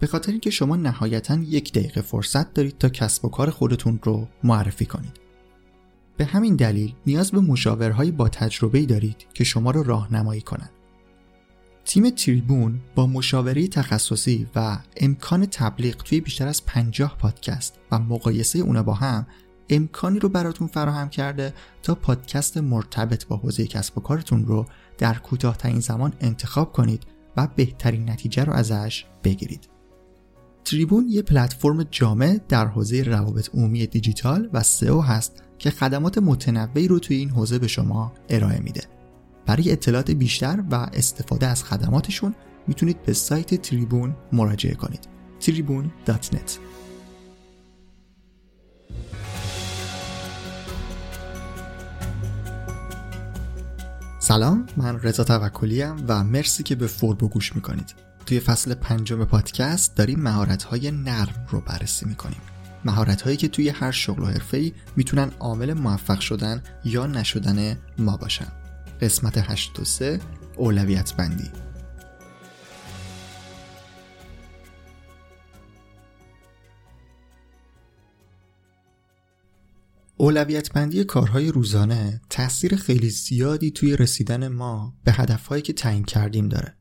به خاطر اینکه شما نهایتا یک دقیقه فرصت دارید تا کسب و کار خودتون رو معرفی کنید. به همین دلیل نیاز به مشاورهایی با تجربه دارید که شما را راهنمایی کنند. تیم تریبون با مشاوره تخصصی و امکان تبلیغ توی بیشتر از 50 پادکست و مقایسه اونا با هم امکانی رو براتون فراهم کرده تا پادکست مرتبط با حوزه کسب و کارتون رو در کوتاهترین زمان انتخاب کنید و بهترین نتیجه رو ازش بگیرید. تریبون یه پلتفرم جامع در حوزه روابط عمومی دیجیتال و سئو هست که خدمات متنوعی رو توی این حوزه به شما ارائه میده. برای اطلاعات بیشتر و استفاده از خدماتشون می‌تونید به سایت تریبون مراجعه کنید. tribune.net سلام من رضا توکلی و مرسی که به فوربو گوش می‌کنید توی فصل پنجم پادکست داریم مهارت نرم رو بررسی می‌کنیم. مهارت هایی که توی هر شغل و حرفه‌ای می‌تونن عامل موفق شدن یا نشدن ما باشن. قسمت 8 و 3 اولویت بندی. اولویت بندی کارهای روزانه تاثیر خیلی زیادی توی رسیدن ما به هدفهایی که تعیین کردیم داره.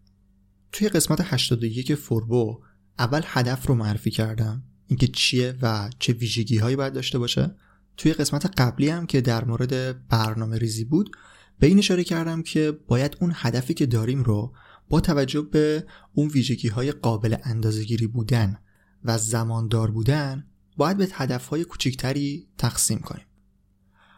توی قسمت 81 فوربو اول هدف رو معرفی کردم. اینکه چیه و چه ویژگی هایی باید داشته باشه. توی قسمت قبلی هم که در مورد برنامه ریزی بود به این اشاره کردم که باید اون هدفی که داریم رو با توجه به اون ویژگی های قابل اندازهگیری بودن و زماندار بودن باید به هدفهای کوچیکتری تقسیم کنیم.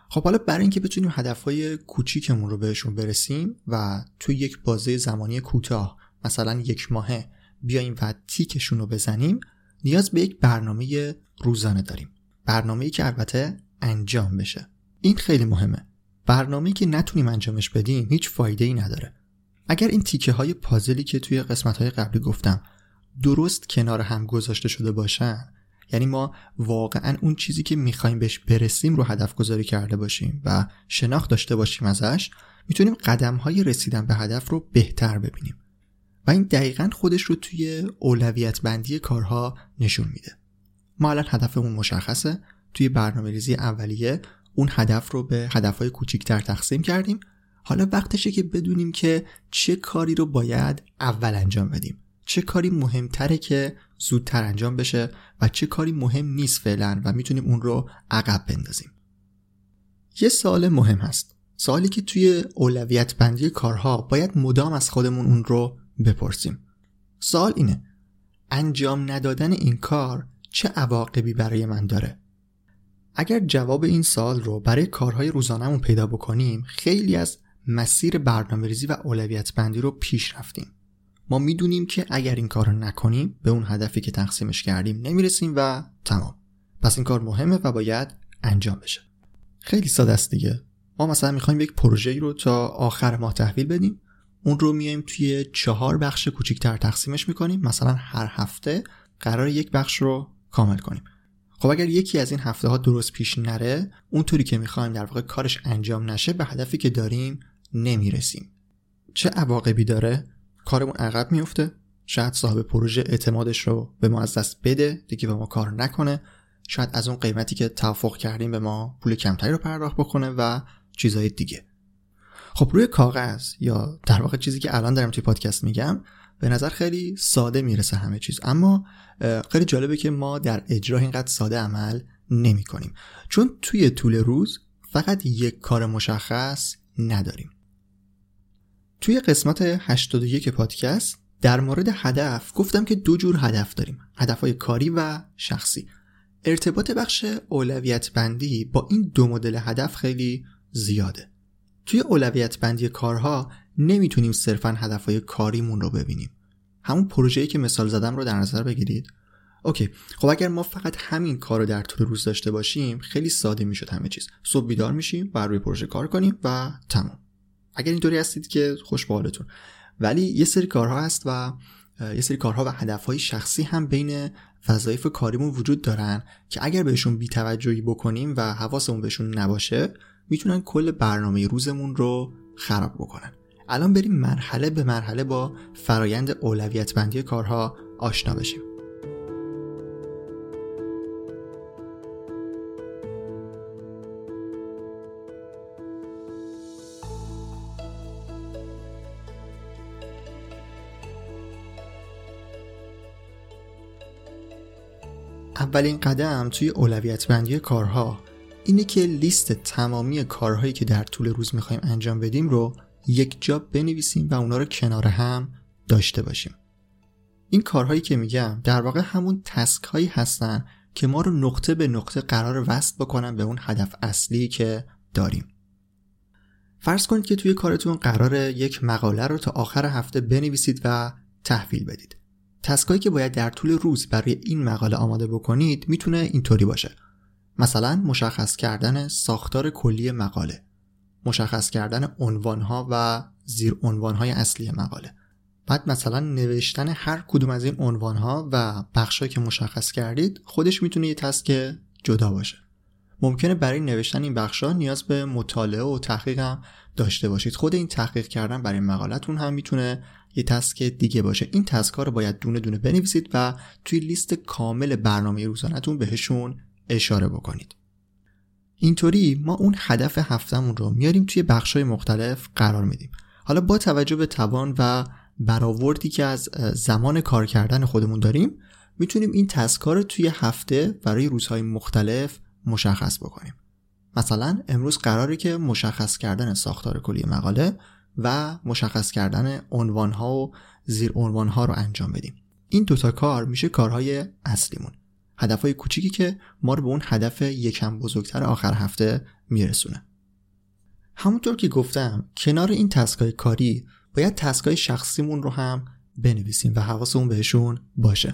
خب حالا برای اینکه بتونیم هدفهای کوچیکمون رو بهشون برسیم و توی یک بازه زمانی کوتاه مثلا یک ماهه بیایم و تیکشون رو بزنیم نیاز به یک برنامه روزانه داریم. برنامه‌ای که البته انجام بشه. این خیلی مهمه. برنامه‌ای که نتونیم انجامش بدیم هیچ فایده ای نداره. اگر این تیکه های پازلی که توی قسمت های قبلی گفتم درست کنار هم گذاشته شده باشن یعنی ما واقعا اون چیزی که می‌خوایم بهش برسیم رو هدف گذاری کرده باشیم و شناخت داشته باشیم ازش می‌تونیم قدم های رسیدن به هدف رو بهتر ببینیم. و این دقیقا خودش رو توی اولویت بندی کارها نشون میده. ما الان هدفمون مشخصه. توی برنامه ریزی اولیه اون هدف رو به هدفهای کوچیکتر تقسیم کردیم. حالا وقتشه که بدونیم که چه کاری رو باید اول انجام بدیم. چه کاری مهمتره که زودتر انجام بشه و چه کاری مهم نیست فعلا و می‌تونیم اون رو عقب بندازیم. یه سوال مهم هست. سوالی که توی اولویت بندی کارها باید مدام از خودمون اون رو بپرسیم. سوال اینه انجام ندادن این کار چه عواقبی برای من داره؟ اگر جواب این سال رو برای کارهای روزانهمون پیدا بکنیم خیلی از مسیر برنامه ریزی و اولویت بندی رو پیش رفتیم. ما می‌دونیم که اگر این کار رو نکنیم به اون هدفی که تقسیمش کردیم نمی‌رسیم و تمام. پس این کار مهمه و باید انجام بشه. خیلی ساده است دیگه. ما مثلا می‌خوایم یک پروژه رو تا آخر ماه تحویل بدیم. اون رو میایم توی چهار بخش کوچیکتر تقسیمش می‌کنیم. مثلا هر هفته قرار یک بخش رو کامل کنیم. خب اگر یکی از این هفته ها درست پیش نره اونطوری که می‌خوایم در واقع کارش انجام نشه به هدفی که داریم نمی‌رسیم. چه عواقبی داره؟ کارمون عقب میفته شاید صاحب پروژه اعتمادش رو به ما از دست بده دیگه به ما کار نکنه. شاید از اون قیمتی که توافق کردیم به ما پول کمتری رو پرداخت بکنه و چیزهای دیگه. خب روی کاغذ یا در واقع چیزی که الان دارم توی پادکست میگم به نظر خیلی ساده می‌رسه همه چیز. اما خیلی جالبه که ما در اجرا اینقدر ساده عمل نمی کنیم چون توی طول روز فقط یک کار مشخص نداریم. توی قسمت 81 پادکست در مورد هدف گفتم که دو جور هدف داریم. هدفهای کاری و شخصی. ارتباط بخش اولویت بندی با این دو مدل هدف خیلی زیاده. توی اولویت بندی کارها نمی‌تونیم صرفا هدفهای کاریمون رو ببینیم. همون پروژه‌ای که مثال زدم رو در نظر بگیرید؟ اوکی خب اگر ما فقط همین کار رو در طول روز داشته باشیم خیلی ساده می‌شد همه چیز. صبح بیدار میشیم بر روی پروژه کار کنیم و تمام اگر اینطوری هستید که خوش به حالتون. ولی یه سری کارها هست و یه سری کارها و هدفهای شخصی هم بین وظایف کاریمون وجود دارن که اگر بهشون بیتوجهی بکنیم و حواسمون بهشون نباشه می‌تونن کل برنامه روزمون رو خراب بکنن. الان بریم مرحله به مرحله با فرایند اولویت بندی کارها آشنا بشیم. اولین قدم توی اولویت بندی کارها اینه که لیست تمامی کارهایی که در طول روز می‌خوایم انجام بدیم رو یک جا بنویسیم و اونا رو کنار هم داشته باشیم. این کارهایی که میگم در واقع همون تسک هایی هستن که ما رو نقطه به نقطه قرار وصل بکنن به اون هدف اصلی که داریم. فرض کنید که توی کارتون قرار یک مقاله رو تا آخر هفته بنویسید و تحویل بدید. تسکایی که باید در طول روز برای این مقاله آماده بکنید می‌تونه اینطوری باشه. مثلا مشخص کردن ساختار کلی مقاله مشخص کردن عنوانها و زیر عنوانهای اصلی مقاله. بعد مثلا نوشتن هر کدوم از این عنوانها و بخشهایی که مشخص کردید خودش می‌تونه یه تسک جدا باشه. ممکنه برای نوشتن این بخشها نیاز به مطالعه و تحقیق هم داشته باشید. خود این تحقیق کردن برای مقالتون هم می‌تونه یه تسک دیگه باشه. این تسک ها رو باید دونه دونه بنویسید و توی لیست کامل برنامه روزانهتون بهشون اشاره بکنید. اینطوری ما اون هدف هفتمون رو میاریم توی بخشای مختلف قرار میدیم. حالا با توجه به توان و برآوردی که از زمان کار کردن خودمون داریم می‌تونیم این تسکا رو توی هفته برای روزهای مختلف مشخص بکنیم. مثلا امروز قراره که مشخص کردن ساختار کلی مقاله و مشخص کردن عنوانها و زیر عنوانها رو انجام بدیم. این دوتا کار میشه کارهای اصلیمون. هدفهای کوچیکی که ما رو به اون هدف یکم بزرگتر آخر هفته میرسونه. همونطور که گفتم کنار این تسکای کاری باید تسکای شخصیمون رو هم بنویسیم و حواسمون بهشون باشه.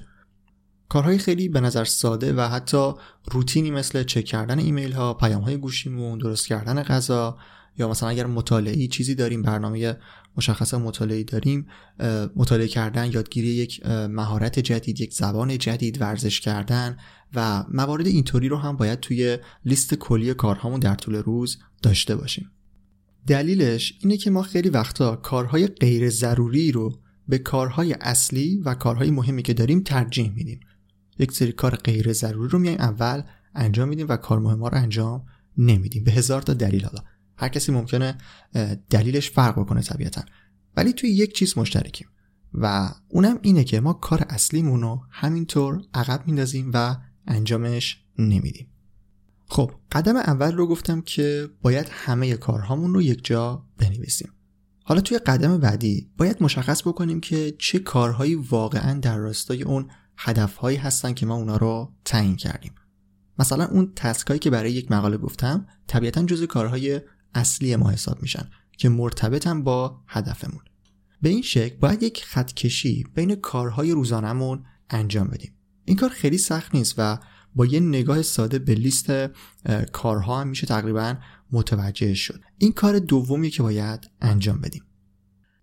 کارهای خیلی به نظر ساده و حتی روتینی مثل چک کردن ایمیل ها پیام های گوشیمون درست کردن غذا یا مثلا اگر مطالعی چیزی داریم برنامه مشخص مطالعی داریم مطالعه کردن یادگیری یک مهارت جدید یک زبان جدید ورزش کردن و موارد اینطوری رو هم باید توی لیست کلی کارهامون در طول روز داشته باشیم. دلیلش اینه که ما خیلی وقتا کارهای غیر ضروری رو به کارهای اصلی و کارهای مهمی که داریم ترجیح میدیم. یک سری کار غیر ضروری رو میایم اول انجام میدیم و کار مهم رو انجام نمیدیم. به هزار تا دلیل حالا. هر کسی ممکنه دلیلش فرق بکنه طبیعتا. ولی توی یک چیز مشترکیم. و اونم اینه که ما کار اصلیمون رو همینطور عقب میندازیم و انجامش نمیدیم. خب قدم اول رو گفتم که باید همه کارهامون رو یک جا بنویسیم. حالا توی قدم بعدی باید مشخص بکنیم که چه کارهایی واقعا در راستای اون هدفهایی هستن که ما اونا رو تعیین کردیم. مثلا اون تسکایی که برای یک مقاله گفتم طبیعتا جز کارهای اصلی ما حساب میشن که مرتبطن با هدفمون. به این شکل باید یک خط کشی بین کارهای روزانهمون انجام بدیم. این کار خیلی سخت نیست و با یه نگاه ساده به لیست کارها هم میشه تقریبا متوجه شد. این کار دومی که باید انجام بدیم.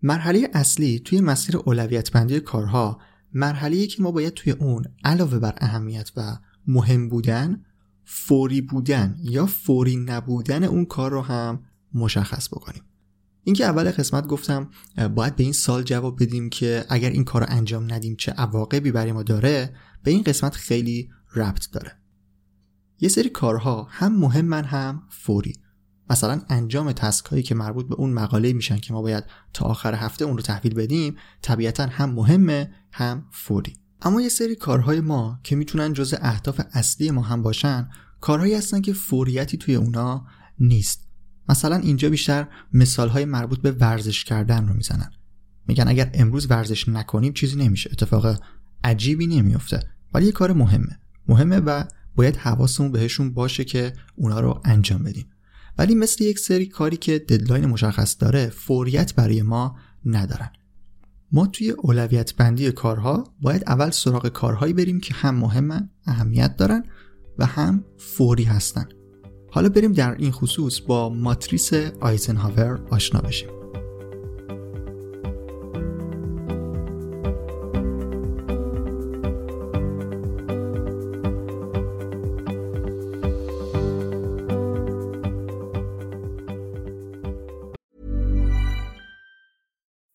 مرحله اصلی توی مسیر اولویت بندی کارها مرحله که ما باید توی اون علاوه بر اهمیت و مهم بودن فوری بودن یا فوری نبودن اون کار رو هم مشخص بکنیم. اینکه اول قسمت گفتم باید به این سال جواب بدیم که اگر این کار رو انجام ندیم چه عواقبی برای ما داره به این قسمت خیلی ربط داره. یه سری کارها هم مهمن هم فوری. مثلا انجام تسک هایی که مربوط به اون مقاله میشن که ما باید تا آخر هفته اون رو تحویل بدیم طبیعتا هم مهمه هم فوری. اما یه سری کارهای ما که می‌تونن جز اهداف اصلی ما هم باشن کارهایی هستن که فوریتی توی اونا نیست. مثلا اینجا بیشتر مثال های مربوط به ورزش کردن رو می‌زنن. میگن اگر امروز ورزش نکنیم چیزی نمیشه اتفاق عجیبی نمیفته. ولی یه کار مهمه. مهمه و باید حواسمون بهشون باشه که اونا رو انجام بدیم. ولی مثل یک سری کاری که deadline مشخص داره فوریت برای ما ندارن. ما توی اولویت بندی کارها باید اول سراغ کارهایی بریم که هم مهمن اهمیت دارن و هم فوری هستن. حالا بریم در این خصوص با ماتریس آیزنهاور آشنا بشیم.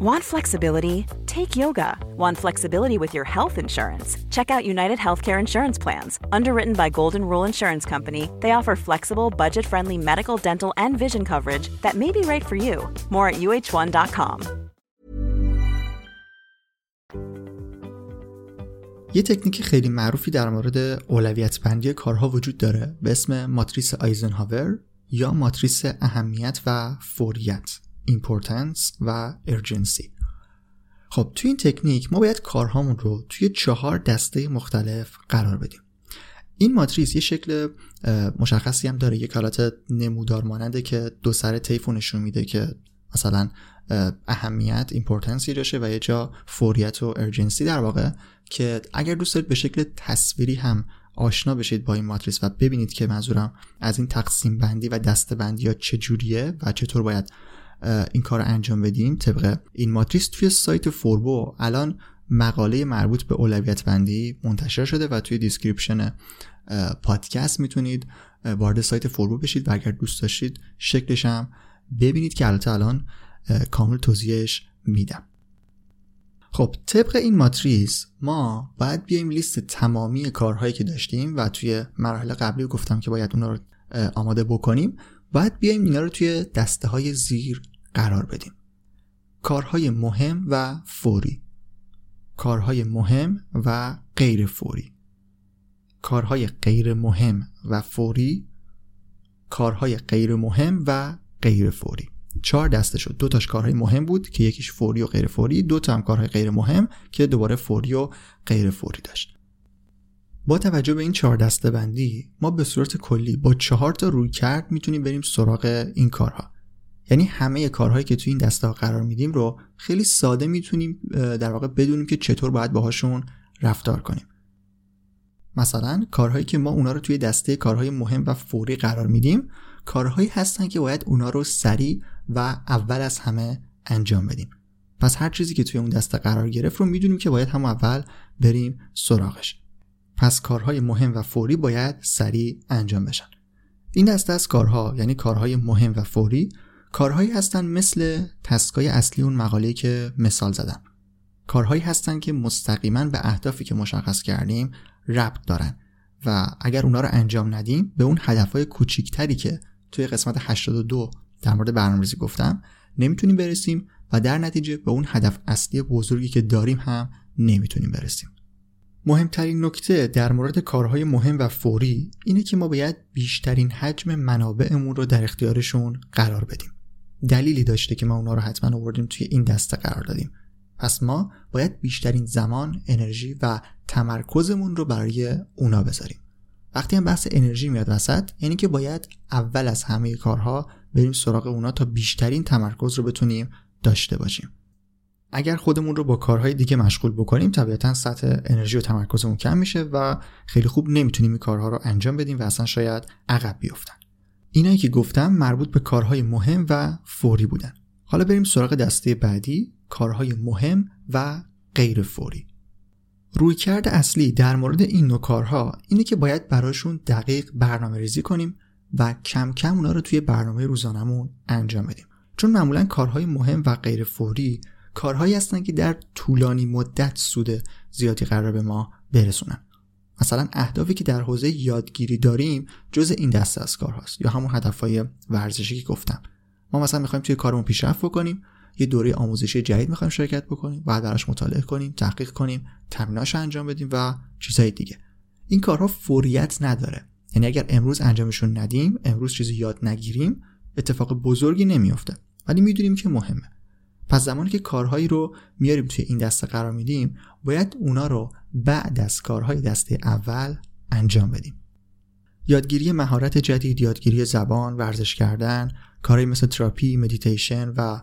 Want flexibility? Take yoga. Want flexibility with your health insurance? Check out United Healthcare Insurance Plans. Underwritten by Golden Rule Insurance Company, they offer flexible, budget friendly medical, dental, and vision coverage that may be right for you. More at uh1.com. یه تکنیک خیلی معروفی در مورد اولویت بندی کارها وجود داره به اسم ماتریس آیزنهاور یا ماتریس اهمیت و فوریت importance و urgency. خب توی این تکنیک ما باید کارهامون رو توی چهار دسته مختلف قرار بدیم. این ماتریس یه شکل مشخصی هم داره. یک حالت نمودار ماننده که دو سر طیف نشون میده که مثلا اهمیت importancy داشته و یه جا فوریت و urgency در واقع که اگر دوست دارید به شکل تصویری هم آشنا بشید با این ماتریس و ببینید که منظورم از این تقسیم بندی و دسته بندی ها چجوریه و چطور باید این کار رو انجام بدیم طبق این ماتریس توی سایت فوربو. الان مقاله مربوط به اولویت بندی منتشر شده و توی description پادکست می‌تونید وارد سایت فوربو بشید و اگر دوست داشتید شکلش هم ببینید که البته الان کامل توضیحش میدم. خب طبق این ماتریس ما باید بیایم لیست تمامی کارهایی که داشتیم و توی مراحل قبلی گفتم که باید اونا رو آماده بکنیم. باید بیایم اینا رو توی دسته های زیر قرار بدیم. کارهای مهم و فوری. کارهای مهم و غیر فوری. کارهای غیر مهم و فوری. کارهای غیر مهم و غیر فوری. چهار دسته شد. دو تاش کارهای مهم بود که یکیش فوری و غیر فوری. دو تا هم کارهای غیر مهم که دوباره فوری و غیر فوری داشت. با توجه به این چهار دسته بندی ما به صورت کلی با چهار تا روی کرد می‌تونیم بریم سراغ این کارها. یعنی همه کارهایی که توی این دسته قرار میدیم رو خیلی ساده می‌تونیم در واقع بدونیم که چطور باید باهاشون رفتار کنیم. مثلا کارهایی که ما اونا رو توی دسته کارهای مهم و فوری قرار میدیم کارهایی هستن که باید اونا رو سریع و اول از همه انجام بدیم. پس هر چیزی که توی اون دسته قرار گرفت رو می‌دونیم که باید هم اول بریم سراغش. پس کارهای مهم و فوری باید سریع انجام بشن. این دسته از کارها یعنی کارهای مهم و فوری کارهایی هستن مثل تسکای اصلی اون مقاله که مثال زدم. کارهایی هستن که مستقیما به اهدافی که مشخص کردیم ربط دارن و اگر اونا رو انجام ندیم به اون هدفهای کوچیکتری که توی قسمت 82 در مورد برنامه‌ریزی گفتم نمی‌تونیم برسیم و در نتیجه به اون هدف اصلی بزرگی که داریم هم نمی‌تونیم برسیم. مهمترین نکته در مورد کارهای مهم و فوری اینه که ما باید بیشترین حجم منابعمون رو در اختیارشون قرار بدیم. دلیلی داشته که ما اونا رو حتما آوردیم توی این دسته قرار دادیم پس ما باید بیشترین زمان، انرژی و تمرکزمون رو برای اونا بذاریم. وقتی هم بحث انرژی میاد وسط یعنی که باید اول از همه کارها بریم سراغ اونا تا بیشترین تمرکز رو بتونیم داشته باشیم. اگر خودمون رو با کارهای دیگه مشغول بکنیم طبیعتا سطح انرژی و تمرکزمون کم میشه و خیلی خوب نمی‌تونیم این کارها رو انجام بدیم و اصلا شاید عقب بیفتن اینایی که گفتم مربوط به کارهای مهم و فوری بودن. حالا بریم سراغ دسته بعدی کارهای مهم و غیر فوری. رویکرد اصلی در مورد این نوع کارها اینه که باید براشون دقیق برنامه ریزی کنیم و کم کم اونا رو توی برنامه روزانمون انجام بدیم. چون معمولا کارهای مهم و غیر فوری کارهایی هستن که در طولانی مدت سود زیادی قرار به ما برسونن. مثلا اهدافی که در حوزه یادگیری داریم جز این دسته از کار هاست یا همون هدفهای ورزشی که گفتم. ما مثلا می‌خوایم توی کارمون پیشرفت بکنیم یه دوره آموزشی جدید می‌خوایم شرکت بکنیم بعد براش مطالعه کنیم تحقیق کنیم تمریناش انجام بدیم و چیزهای دیگه. این کارها فوریت نداره. یعنی اگر امروز انجامشون ندیم امروز چیزی یاد نگیریم اتفاق بزرگی نمیافته. ولی می‌دونیم که مهمه. پس زمانی که کارهایی رو میاریم توی این دسته قرار میدیم باید اونا رو بعد از کارهای دسته اول انجام بدیم. یادگیری مهارت جدید یادگیری زبان ورزش کردن کارهایی مثل تراپی مدیتیشن و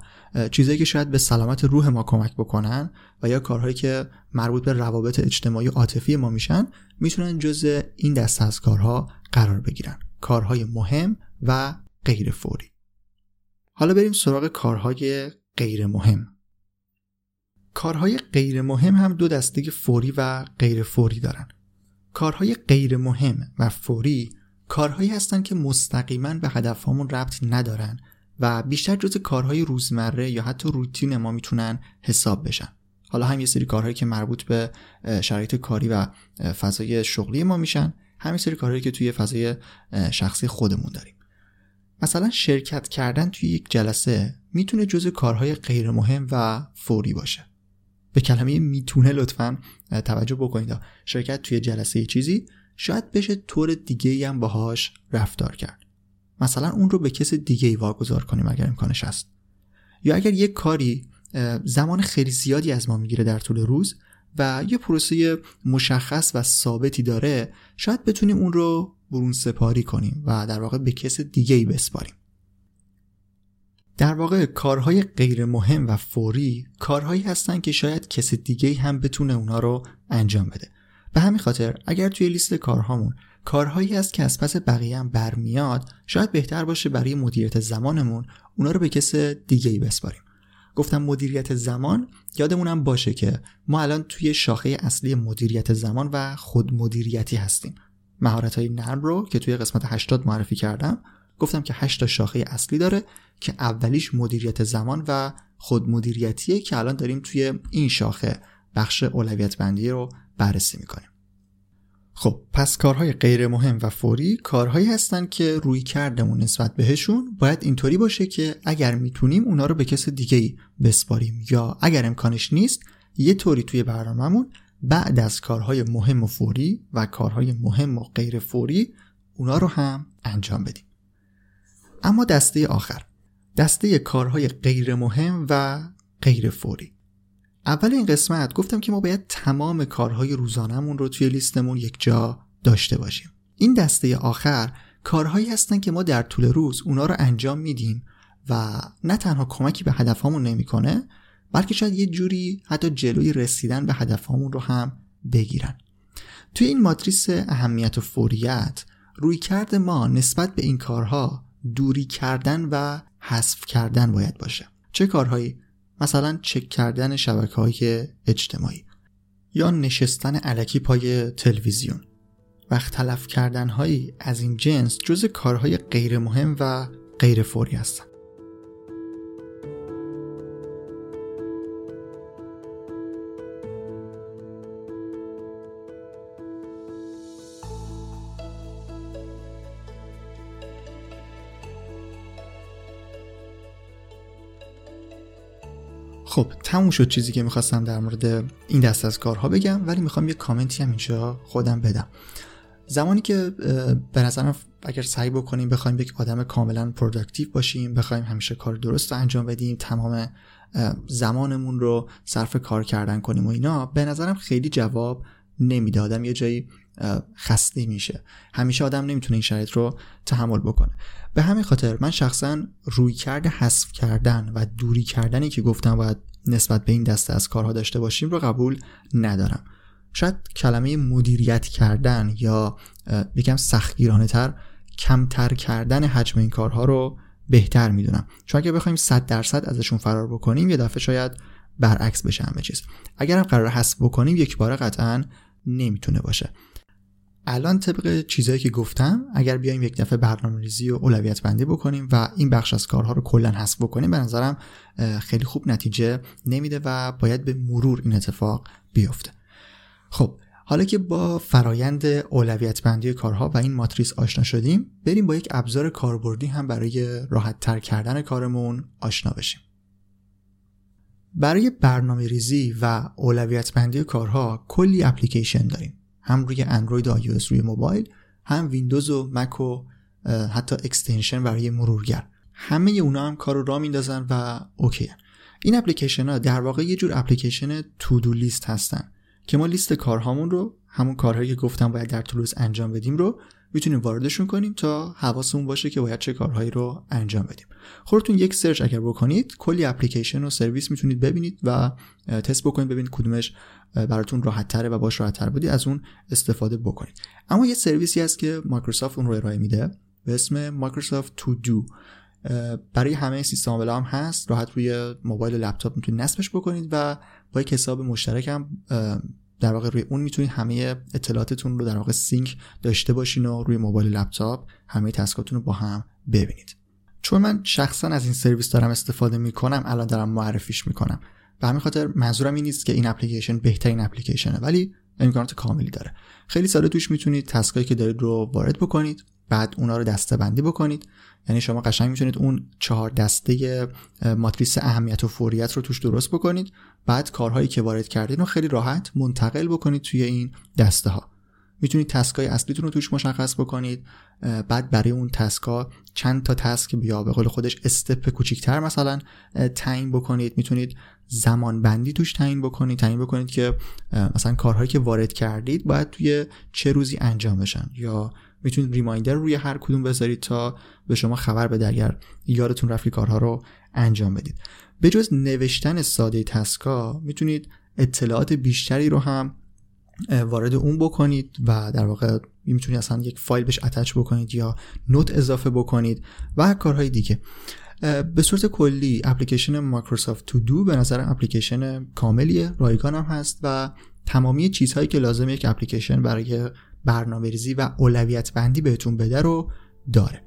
چیزهایی که شاید به سلامت روح ما کمک بکنن و یا کارهایی که مربوط به روابط اجتماعی و عاطفی ما میشن می‌تونن جز این دسته از کارها قرار بگیرن. کارهای مهم و غیر فوری حالا بریم سراغ کارهای غیر مهم کارهای غیر مهم هم دو دسته فوری و غیر فوری دارن. کارهای غیر مهم و فوری کارهایی هستند که مستقیما به هدفهامون ربط ندارن و بیشتر جز کارهای روزمره یا حتی روتین ما می‌تونن حساب بشن. حالا هم یه سری کارهایی که مربوط به شرایط کاری و فضای شغلی ما میشن همین سری کارهایی که توی فضای شخصی خودمون داریم. مثلا شرکت کردن توی یک جلسه می‌تونه جز کارهای غیر مهم و فوری باشه. به کلمه می‌تونه لطفا توجه بکنید. شرکت توی جلسه چیزی شاید بشه طور دیگه هم باهاش رفتار کرد. مثلا اون رو به کس دیگه ای واگذار کنیم اگر امکانش هست. یا اگر یک کاری زمان خیلی زیادی از ما می‌گیره در طول روز و یه پروسه مشخص و ثابتی داره شاید بتونیم اون رو برون سپاری کنیم و در واقع به کس دیگه ای بسپاریم. در واقع کارهای غیر مهم و فوری کارهایی هستن که شاید کس دیگه هم بتونه اونا رو انجام بده. به همین خاطر اگر توی لیست کارهامون کارهایی هست که از پس بقیه هم برمیاد شاید بهتر باشه برای مدیریت زمانمون اونا رو به کس دیگه ای بسپاریم. گفتم مدیریت زمان یادمونم باشه که ما الان توی شاخه اصلی مدیریت زمان و خود مدیریتی هستیم. مهارت های نرم رو که توی قسمت 80 معرفی کردم گفتم که 8 تا شاخه اصلی داره که اولیش مدیریت زمان و خود مدیریتیه که الان داریم توی این شاخه بخش اولویت بندی رو بررسی می‌کنیم. خب پس کارهای غیر مهم و فوری کارهایی هستن که روی کردمون نسبت بهشون باید اینطوری باشه که اگر می‌تونیم اونا رو به کس دیگه بسپاریم یا اگر امکانش نیست یه طوری توی برنامهمون بعد از کارهای مهم و فوری و کارهای مهم و غیر فوری اونا رو هم انجام بدیم. اما دسته آخر دسته کارهای غیر مهم و غیر فوری. اول این قسمت گفتم که ما باید تمام کارهای روزانهمون رو توی لیستمون یک جا داشته باشیم. این دسته آخر کارهایی هستن که ما در طول روز اونا رو انجام میدیم و نه تنها کمکی به هدفهامون نمی‌کنه بلکه شاید یه جوری حتی جلوی رسیدن به هدفهامون رو هم بگیرن. توی این ماتریس اهمیت و فوریت روی کرد ما نسبت به این کارها دوری کردن و حذف کردن باید باشه. چه کارهایی؟ مثلا چک کردن شبکه های اجتماعی یا نشستن علکی پای تلویزیون وقت تلف کردن هایی از این جنس جز کارهای غیر مهم و غیر فوری هستن. خب تموم شد چیزی که می‌خواستم در مورد این دست از کارها بگم ولی می‌خوام یه کامنتی هم اینجا خودم بدم. زمانی که به نظرم اگر سعی بکنیم بخوایم یک آدم کاملا productive باشیم بخوایم همیشه کار درست رو انجام بدیم تمام زمانمون رو صرف کار کردن کنیم و اینا به نظرم خیلی جواب نمیده یه جایی خسته میشه. همیشه آدم نمی‌تونه این شرایط رو تحمل بکنه. به همین خاطر من شخصا روی کرده حذف کردن و دوری کردنی که گفتم باید نسبت به این دسته از کارها داشته باشیم رو قبول ندارم. شاید کلمه مدیریت کردن یا بگم سختگیرانه تر کمتر کردن حجم این کارها رو بهتر می‌دونم. چون اگه بخوایم 100 درصد ازشون فرار بکنیم یه دفعه شاید برعکس بشه همه چیز. اگر هم قرار حذف بکنیم یک بار قطعا نمی‌تونه باشه. الان طبق چیزهایی که گفتم اگر بیایم یک دفعه برنامه ریزی و اولویت بندی بکنیم و این بخش از کارها رو کلا حذف بکنیم به نظرم خیلی خوب نتیجه نمیده و باید به مرور این اتفاق بیفته. خب حالا که با فرایند اولویت بندی کارها و این ماتریس آشنا شدیم بریم با یک ابزار کاربردی هم برای راحت تر کردن کارمون آشنا بشیم. برای برنامه ریزی و اولویت بندی کارها کلی اپلیکیشن داریم. هم روی اندروید و iOS روی موبایل هم ویندوز و مک و حتی extension برای مرورگر. همه اونا هم کار رو راه میندازن و okay این اپلیکیشن ها در واقع یه جور اپلیکیشن to-do list هستن. که ما لیست کارهامون رو همون کارهایی که گفتم باید در طول روز انجام بدیم رو می‌تونیم واردشون کنیم تا حواسمون باشه که باید چه کارهایی رو انجام بدیم. خودتون یک سرچ اگر بکنید کلی اپلیکیشن و سرویس می‌تونید ببینید و تست بکنید ببینید کدومش براتون راحت تره و باش راحت تر بودی از اون استفاده بکنید. اما یه سرویسی هست که مایکروسافت اون رو ارائه میده به اسم Microsoft To Do. برای همه سیستم عامل هم هست راحت روی موبایل و لپتاپ می‌تونید نصبش بکنید و با یک حساب مشترک هم در واقع روی اون می‌تونید همه اطلاعاتتون رو در واقع sync داشته باشین و روی موبایل لپتاپ همه task اتون رو با هم ببینید. چون من شخصا از این سرویس دارم استفاده می‌کنم الان دارم معرفیش می‌کنم. به همین خاطر منظورم این نیست که این اپلیکیشن بهترین اپلیکیشنه ولی امکانات کاملی داره. خیلی ساده توش می‌تونید تسکایی که دارید رو وارد بکنید بعد اونا رو دسته بندی بکنید. یعنی شما قشنگ می‌تونید اون چهار دسته ماتریس اهمیت و فوریت رو توش درست بکنید. بعد کارهایی که وارد کردین رو خیلی راحت منتقل بکنید توی این دسته ها می‌تونید تسکای اصلیتون رو توش مشخص بکنید. بعد برای اون تسکا چند تا تسک بیا به قول خودش استپ کوچیکتر مثلا تعیین بکنید. می‌تونید زمان بندی توش تعیین بکنید. تعیین بکنید که مثلا کارهایی که وارد کردید باید توی چه روزی انجام بشن یا می‌تونید ریمایندر روی هر کدوم بذارید تا به شما خبر بده اگر یادتون رفت کارها رو انجام بدید. به جز نوشتن ساده تسکا می‌تونید اطلاعات بیشتری رو هم وارد اون بکنید و در واقع می‌تونید اصلا یک فایل بهش اتچ بکنید یا note اضافه بکنید و کارهای دیگه. به صورت کلی اپلیکیشن Microsoft To Do به نظر اپلیکیشن کاملیه رایگان هم هست و تمامی چیزهایی که لازم یک اپلیکیشن برای برنامه ریزی و اولویت بندی بهتون بده رو داره.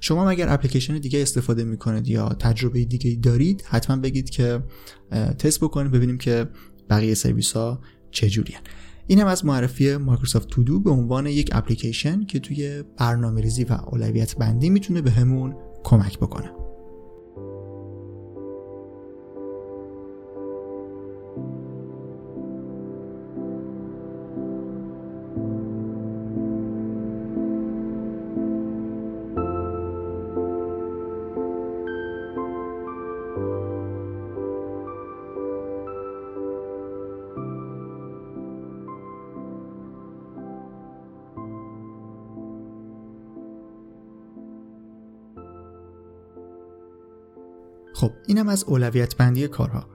شما اگر اپلیکیشن دیگه استفاده می‌کنید یا تجربه دیگه دارید حتما بگید که تست بکنید ببینیم که بقیه سرویس ها چجوری این هم از معرفی Microsoft To Do به عنوان یک اپلیکیشن که توی برنامه ریزی و اولویت بندی می‌تونه به همون کمک بکنه. خب اینم از اولویت بندی کارها.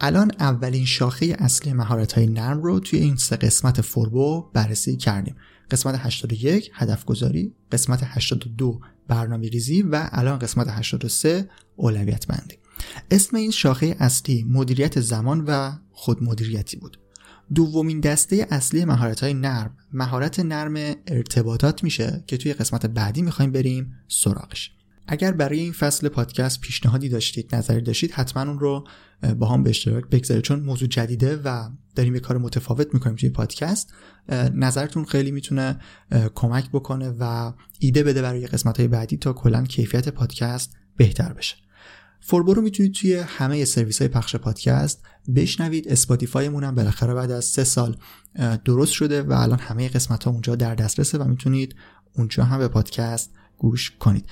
الان اولین شاخه اصلی مهارت های نرم رو توی این سه قسمت فوربو بررسی کردیم. قسمت 81 هدف گذاری قسمت 82 برنامه ریزی و الان قسمت 83 اولویت بندی اسم این شاخه اصلی مدیریت زمان و خود مدیریتی بود. دومین دسته اصلی مهارت های نرم مهارت نرم ارتباطات میشه که توی قسمت بعدی می‌خوایم بریم سراغش. اگر برای این فصل پادکست پیشنهادی داشتید نظری داشتید حتما اون رو با هم به اشتراک بگذارید. چون موضوع جدیده و داریم یه کار متفاوت می‌کنیم توی پادکست. نظرتون خیلی می‌تونه کمک بکنه و ایده بده برای قسمت های بعدی تا کلا کیفیت پادکست بهتر بشه. فوربو رو می‌تونید توی همه سرویس های پخش پادکست بشنوید. اسپاتیفای مون هم بالاخره بعد از سه سال درست شده و الان همه قسمت ها اونجا در دسترسه و می‌تونید اونجا هم به پادکست گوش کنید.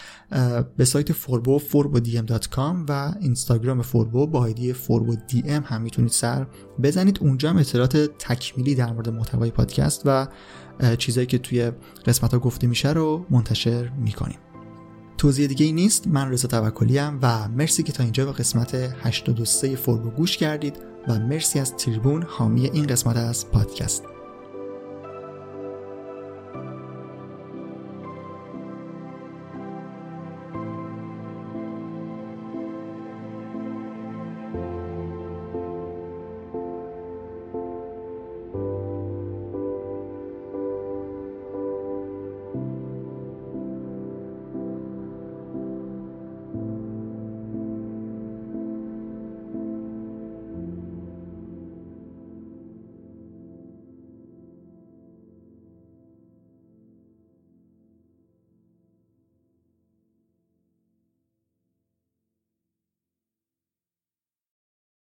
به سایت فوربو فوربو دی و اینستاگرام فوربو با آیدی فوربو دی ام هم می‌تونید سر بزنید. اونجا هم اطلاعات تکمیلی در مورد محتوای پادکست و چیزایی که توی قسمت ها گفته میشه رو منتشر می‌کنیم. توضیح دیگه ای نیست. من رضا توکلی و مرسی که تا اینجا به قسمت 83 فوربو گوش کردید و مرسی از تریبون حامی این قسمت از پادکست.